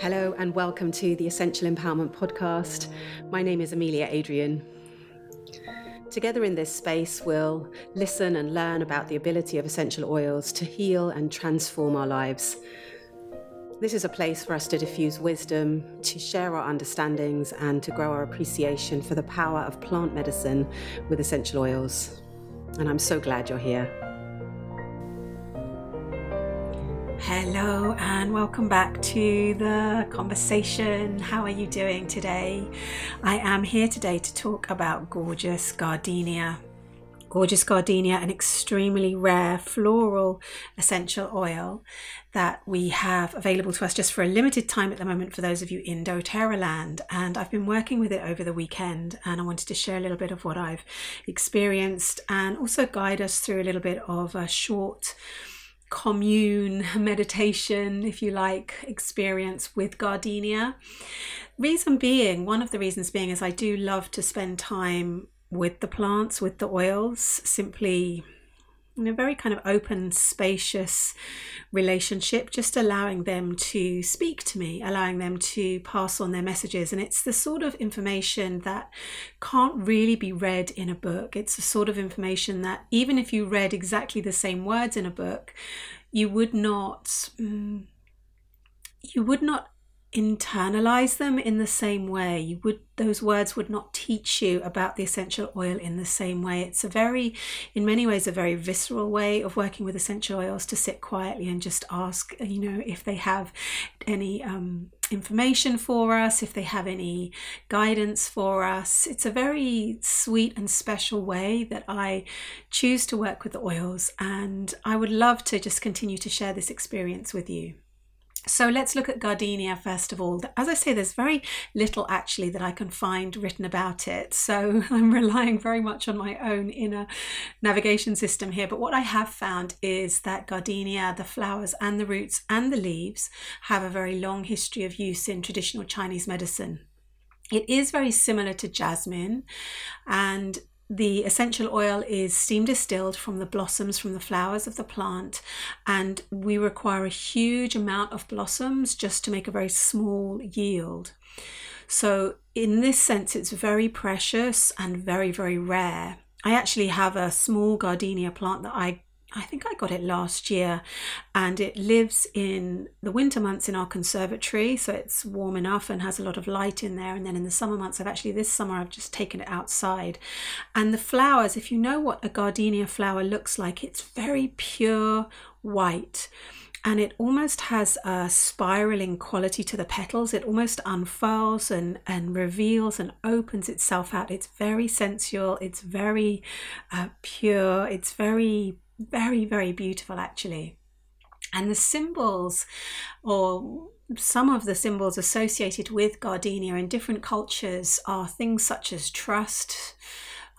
Hello, and welcome to the Essential Empowerment Podcast. My name is Amelia Adrian. Together in this space, we'll listen and learn about the ability of essential oils to heal and transform our lives. This is a place for us to diffuse wisdom, to share our understandings, and to grow our appreciation for the power of plant medicine with essential oils. And I'm so glad you're here. Hello, and welcome back to the conversation. How are you doing today? I am here today to talk about gorgeous gardenia. Gorgeous gardenia, an extremely rare floral essential oil that we have available to us just for a limited time at the moment for those of you in doTERRA land. And I've been working with it over the weekend, and I wanted to share a little bit of what I've experienced and also guide us through a little bit of a short commune meditation, if you like, experience with gardenia. Reason being, one of the reasons being is I do love to spend time with the plants, with the oils, simply in a very kind of open, spacious relationship, just allowing them to speak to me, allowing them to pass on their messages. And it's the sort of information that can't really be read in a book. It's the sort of information that, even if you read exactly the same words in a book, you would not. Mm, you would not internalize them in the same way. You would those words would not teach you about the essential oil in the same way. It's a very in many ways a very visceral way of working with essential oils to sit quietly and just ask you know if they have any um, information for us if they have any guidance for us. It's a very sweet and special way that i choose to work with the oils and i would love to just continue to share this experience with you so let's look at gardenia first of all. As I say, there's very little actually that I can find written about it. So I'm relying very much on my own inner navigation system here. But what I have found is that gardenia, the flowers and the roots and the leaves, have a very long history of use in traditional Chinese medicine. It is very similar to jasmine, and the essential oil is steam distilled from the blossoms from the flowers of the plant, and we require a huge amount of blossoms just to make a very small yield. So, in this sense, it's very precious and very, very rare. I actually have a small gardenia plant that I I think I got it last year, and it lives in the winter months in our conservatory, so it's warm enough and has a lot of light in there. And then in the summer months, I've actually this summer I've just taken it outside, and the flowers. If you know what a gardenia flower looks like, it's very pure white. And it almost has a spiraling quality to the petals. It almost unfurls and, and reveals and opens itself out. It's very sensual. It's very uh, pure. It's very very, very beautiful actually. And the symbols, or some of the symbols associated with gardenia in different cultures, are things such as trust,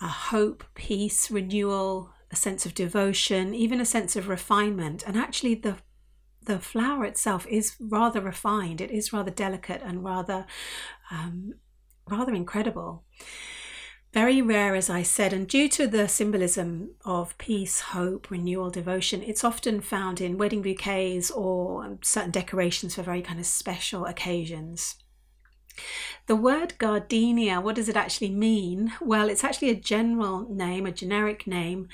hope, peace, renewal, a sense of devotion, even a sense of refinement. And actually, the the flower itself is rather refined. It is rather delicate and rather um, rather incredible. Very rare, as I said, and due to the symbolism of peace, hope, renewal, devotion, it's often found in wedding bouquets or certain decorations for very kind of special occasions. The word gardenia, what does it actually mean? Well, it's actually a general name, a generic name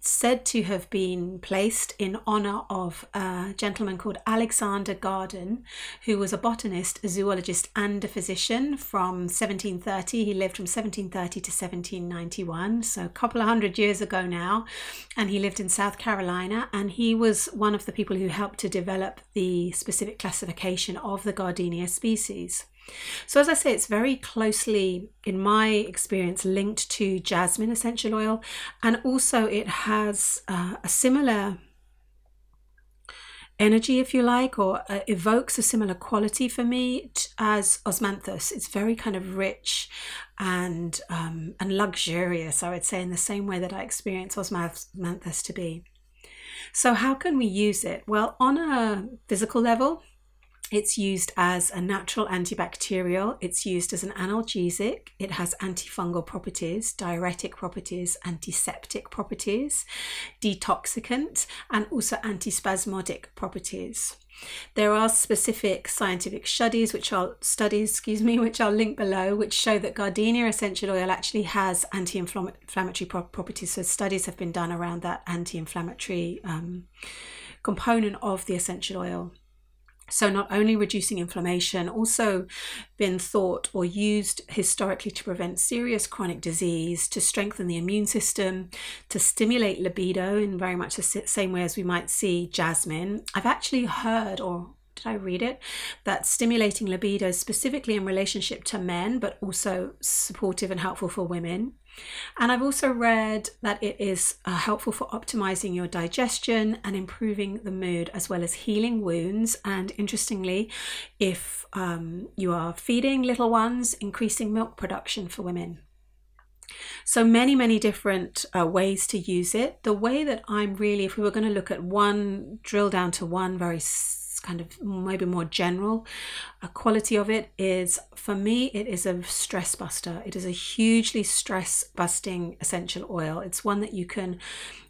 said to have been placed in honor of a gentleman called Alexander Garden, who was a botanist, a zoologist, and a physician from 1730. He lived from 1730 to 1791, so a couple of hundred years ago now. And he lived in South Carolina, and he was one of the people who helped to develop the specific classification of the Gardenia species. So, as I say, it's very closely, in my experience, linked to jasmine essential oil, and also it has uh, a similar energy, if you like, or uh, evokes a similar quality for me t- as osmanthus. It's very kind of rich and um, and luxurious, I would say, in the same way that I experience osmanthus to be. So, how can we use it? Well, on a physical level, It's used as a natural antibacterial. It's used as an analgesic. It has antifungal properties, diuretic properties, antiseptic properties, detoxicant, and also antispasmodic properties. There are specific scientific studies, which are studies, excuse me, which I'll link below, which show that gardenia essential oil actually has anti-inflammatory properties. So studies have been done around that anti-inflammatory um, component of the essential oil. So, not only reducing inflammation, also been thought or used historically to prevent serious chronic disease, to strengthen the immune system, to stimulate libido in very much the same way as we might see jasmine. I've actually heard, or did I read it? That stimulating libido specifically in relationship to men, but also supportive and helpful for women. And I've also read that it is uh, helpful for optimizing your digestion and improving the mood, as well as healing wounds. And interestingly, if um, you are feeding little ones, increasing milk production for women. So many, many different uh, ways to use it. The way that I'm really, if we were going to look at one, drill down to one very kind of maybe more general a quality of it is for me it is a stress buster. It is a hugely stress busting essential oil. It's one that you can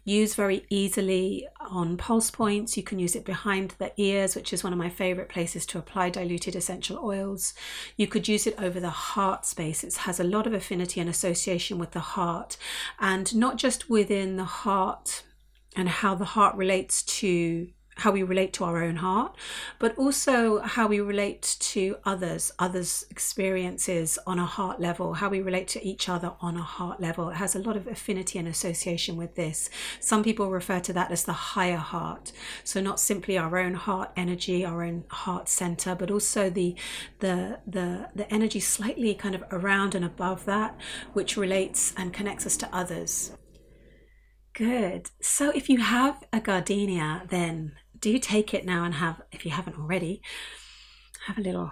use very easily on pulse points. You can use it behind the ears which is one of my favorite places to apply diluted essential oils. You could use it over the heart space. It has a lot of affinity and association with the heart and not just within the heart and how the heart relates to how we relate to our own heart, but also how we relate to others, others' experiences on a heart level, how we relate to each other on a heart level. It has a lot of affinity and association with this. Some people refer to that as the higher heart. So not simply our own heart energy, our own heart center, but also the the the the energy slightly kind of around and above that, which relates and connects us to others. Good. So if you have a gardenia, then do take it now and have, if you haven't already, have a little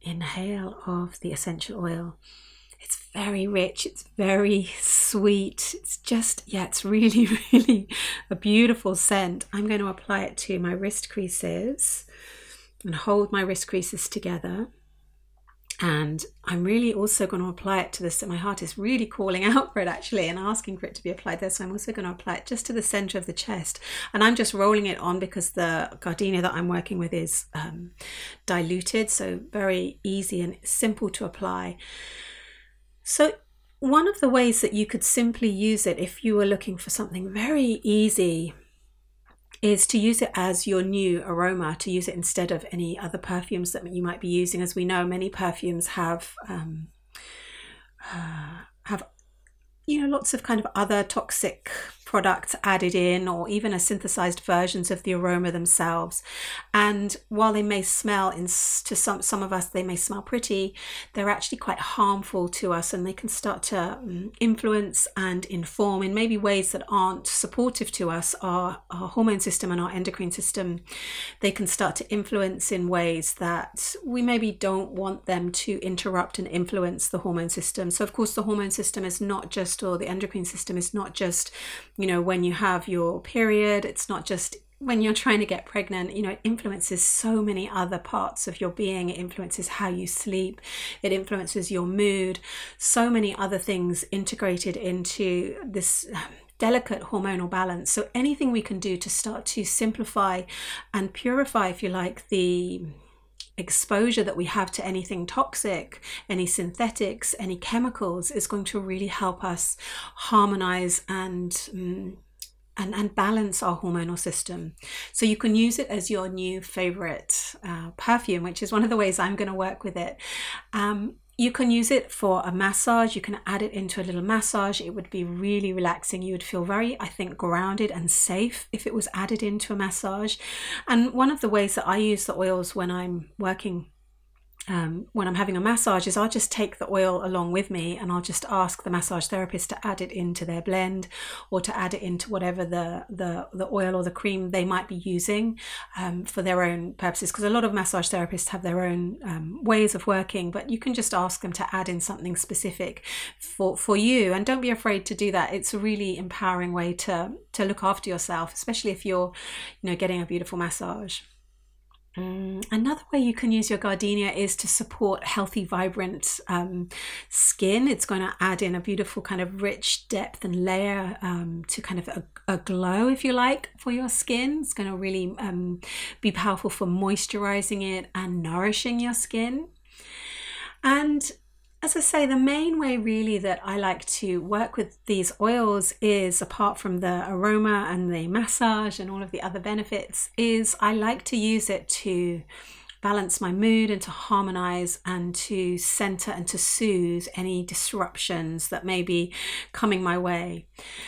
inhale of the essential oil. It's very rich, it's very sweet. It's just, yeah, it's really, really a beautiful scent. I'm going to apply it to my wrist creases and hold my wrist creases together. And I'm really also going to apply it to this. My heart is really calling out for it actually and asking for it to be applied there. So I'm also going to apply it just to the center of the chest. And I'm just rolling it on because the gardenia that I'm working with is um, diluted. So very easy and simple to apply. So one of the ways that you could simply use it if you were looking for something very easy is to use it as your new aroma, to use it instead of any other perfumes that you might be using. As we know, many perfumes have um, uh, have you know lots of kind of other toxic products added in or even a synthesized versions of the aroma themselves. And while they may smell in to some some of us they may smell pretty they're actually quite harmful to us and they can start to um, influence and inform in maybe ways that aren't supportive to us. Our, our hormone system and our endocrine system they can start to influence in ways that we maybe don't want them to interrupt and influence the hormone system. So of course the hormone system is not just or the endocrine system is not just you know, when you have your period, it's not just when you're trying to get pregnant, you know, it influences so many other parts of your being. It influences how you sleep, it influences your mood, so many other things integrated into this um, delicate hormonal balance. So, anything we can do to start to simplify and purify, if you like, the exposure that we have to anything toxic, any synthetics, any chemicals is going to really help us harmonize and um, and, and balance our hormonal system. So you can use it as your new favorite uh, perfume, which is one of the ways I'm going to work with it. Um, you can use it for a massage. You can add it into a little massage. It would be really relaxing. You would feel very, I think, grounded and safe if it was added into a massage. And one of the ways that I use the oils when I'm working um, when I'm having a massage is I'll just take the oil along with me and I'll just ask the massage therapist to add it into their blend or to add it into whatever the the, the oil or the cream they might be using um, for their own purposes. Because a lot of massage therapists have their own um, ways of working but you can just ask them to add in something specific for for you. And don't be afraid to do that. It's a really empowering way to to look after yourself especially if you're you know getting a beautiful massage Mm, another way you can use your gardenia is to support healthy, vibrant um, skin. It's going to add in a beautiful kind of rich depth and layer um, to kind of a, a, glow, if you like, for your skin. It's going to really um, be powerful for moisturizing it and nourishing your skin. And as I say, the main way really that I like to work with these oils is, apart from the aroma and the massage and all of the other benefits, is I like to use it to balance my mood and to harmonize and to center and to soothe any disruptions that may be coming my way.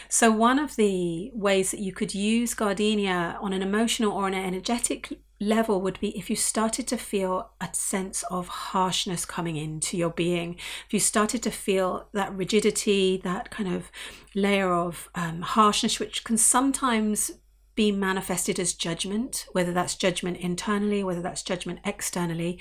So, one of the ways that you could use gardenia on an emotional or an energetic level would be if you started to feel a sense of harshness coming into your being, if you started to feel that rigidity, that kind of layer of um, harshness, which can sometimes be manifested as judgment, whether that's judgment internally, whether that's judgment externally.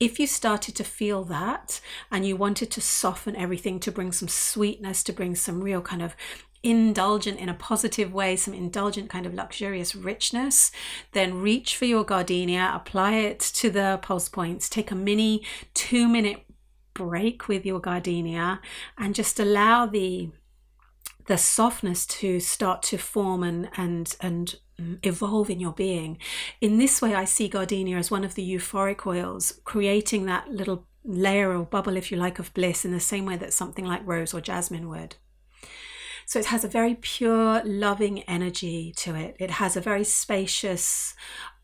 If you started to feel that and you wanted to soften everything to bring some sweetness, to bring some real kind of indulgent in a positive way, some indulgent kind of luxurious richness, then reach for your gardenia, apply it to the pulse points, take a mini two minute break with your gardenia, and just allow the the softness to start to form and and and evolve in your being. In this way, I see gardenia as one of the euphoric oils, creating that little layer or bubble, if you like, of bliss in the same way that something like rose or jasmine would. So it has a very pure, loving energy to it. It has a very spacious,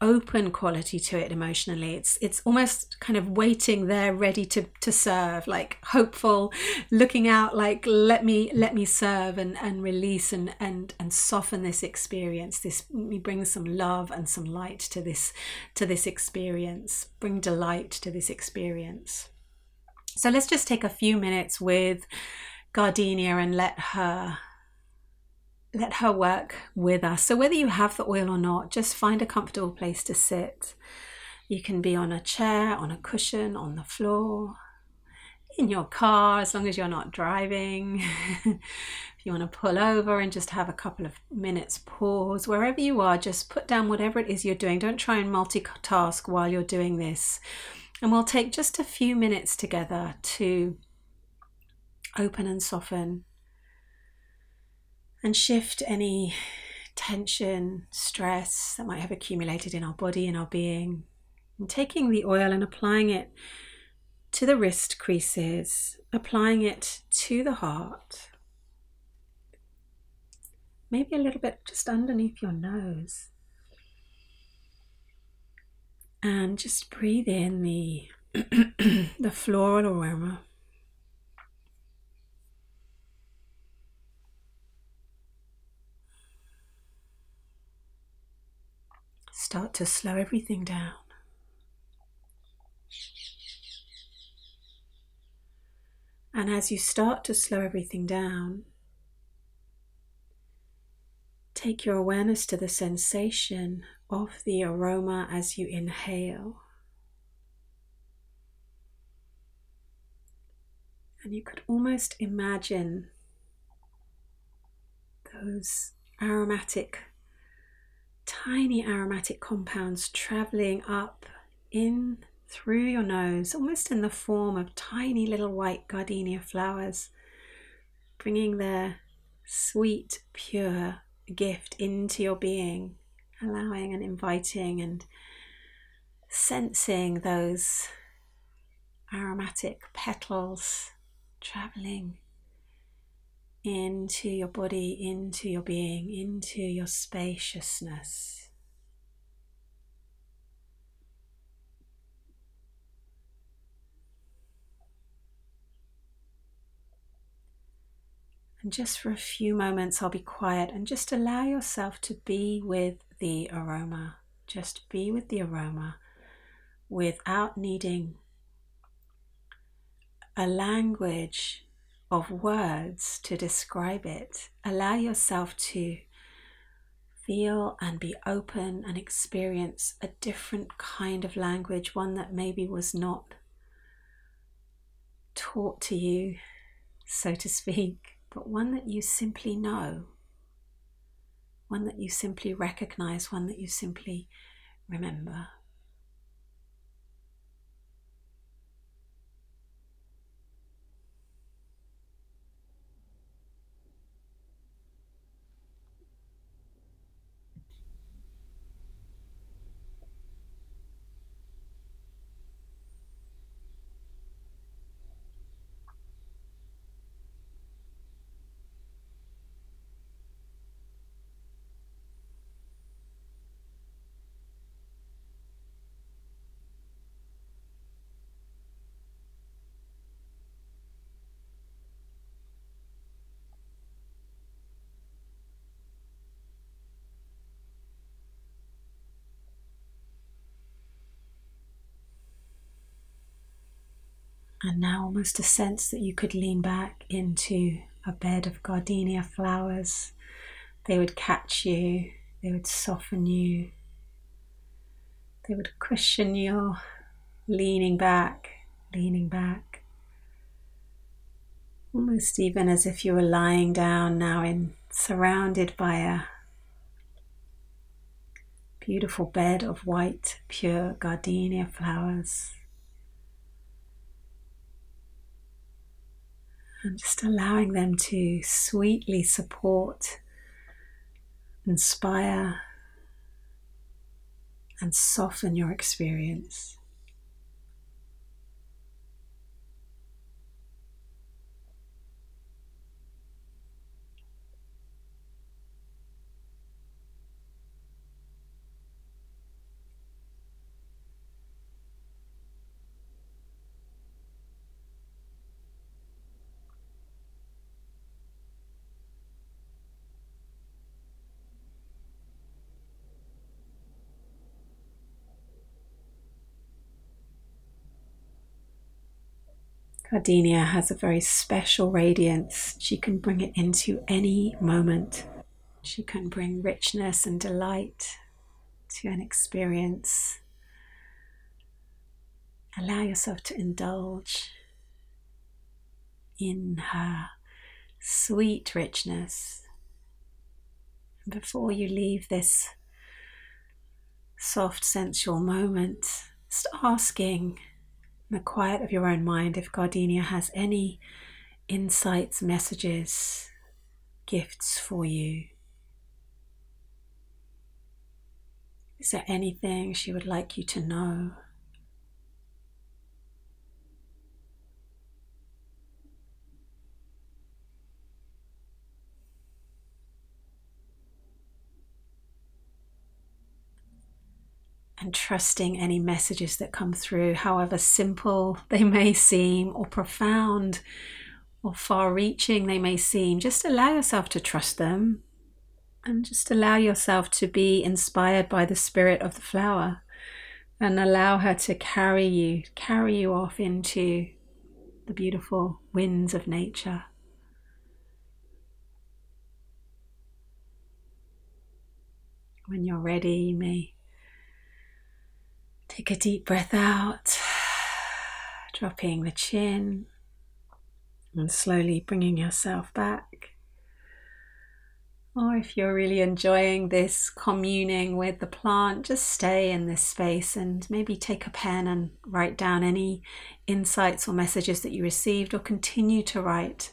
open quality to it emotionally. It's it's almost kind of waiting there, ready to to serve, like hopeful, looking out, like let me let me serve and and release and and and soften this experience. This me bring some love and some light to this to this experience. Bring delight to this experience. So let's just take a few minutes with Gardenia and let her let her work with us. So, whether you have the oil or not, just find a comfortable place to sit. You can be on a chair, on a cushion, on the floor, in your car, as long as you're not driving. if you want to pull over and just have a couple of minutes pause, wherever you are, just put down whatever it is you're doing. Don't try and multitask while you're doing this. And we'll take just a few minutes together to open and soften and shift any tension, stress that might have accumulated in our body and our being. And taking the oil and applying it to the wrist creases, applying it to the heart. Maybe a little bit just underneath your nose. And just breathe in the the floral aroma start to slow everything down. And as you start to slow everything down, take your awareness to the sensation of the aroma as you inhale. And you could almost imagine those aromatic tiny aromatic compounds traveling up in through your nose, almost in the form of tiny little white gardenia flowers, bringing their sweet, pure gift into your being, allowing and inviting and sensing those aromatic petals traveling into your body, into your being, into your spaciousness. And just for a few moments, I'll be quiet and just allow yourself to be with the aroma. Just be with the aroma without needing a language of words to describe it. Allow yourself to feel and be open and experience a different kind of language, one that maybe was not taught to you, so to speak, but one that you simply know, one that you simply recognize, one that you simply remember. And now, almost a sense that you could lean back into a bed of gardenia flowers. They would catch you, they would soften you, they would cushion you, leaning back, leaning back. Almost even as if you were lying down now in surrounded by a beautiful bed of white, pure gardenia flowers. And just allowing them to sweetly support, inspire, and soften your experience. Gardenia has a very special radiance. She can bring it into any moment. She can bring richness and delight to an experience. Allow yourself to indulge in her sweet richness. before you leave this soft sensual moment, just asking in the quiet of your own mind if Gardenia has any insights, messages, gifts for you. Is there anything she would like you to know? And trusting any messages that come through, however simple they may seem, or profound or far reaching they may seem. Just allow yourself to trust them and just allow yourself to be inspired by the spirit of the flower and allow her to carry you, carry you off into the beautiful winds of nature. When you're ready, you may Take a deep breath out, dropping the chin and slowly bringing yourself back. Or if you're really enjoying this communing with the plant, just stay in this space and maybe take a pen and write down any insights or messages that you received, or continue to write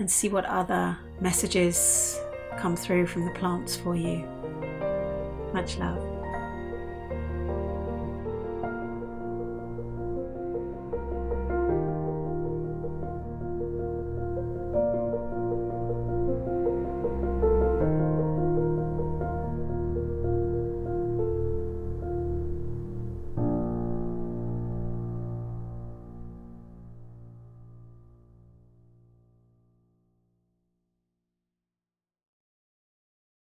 and see what other messages come through from the plants for you. Much love.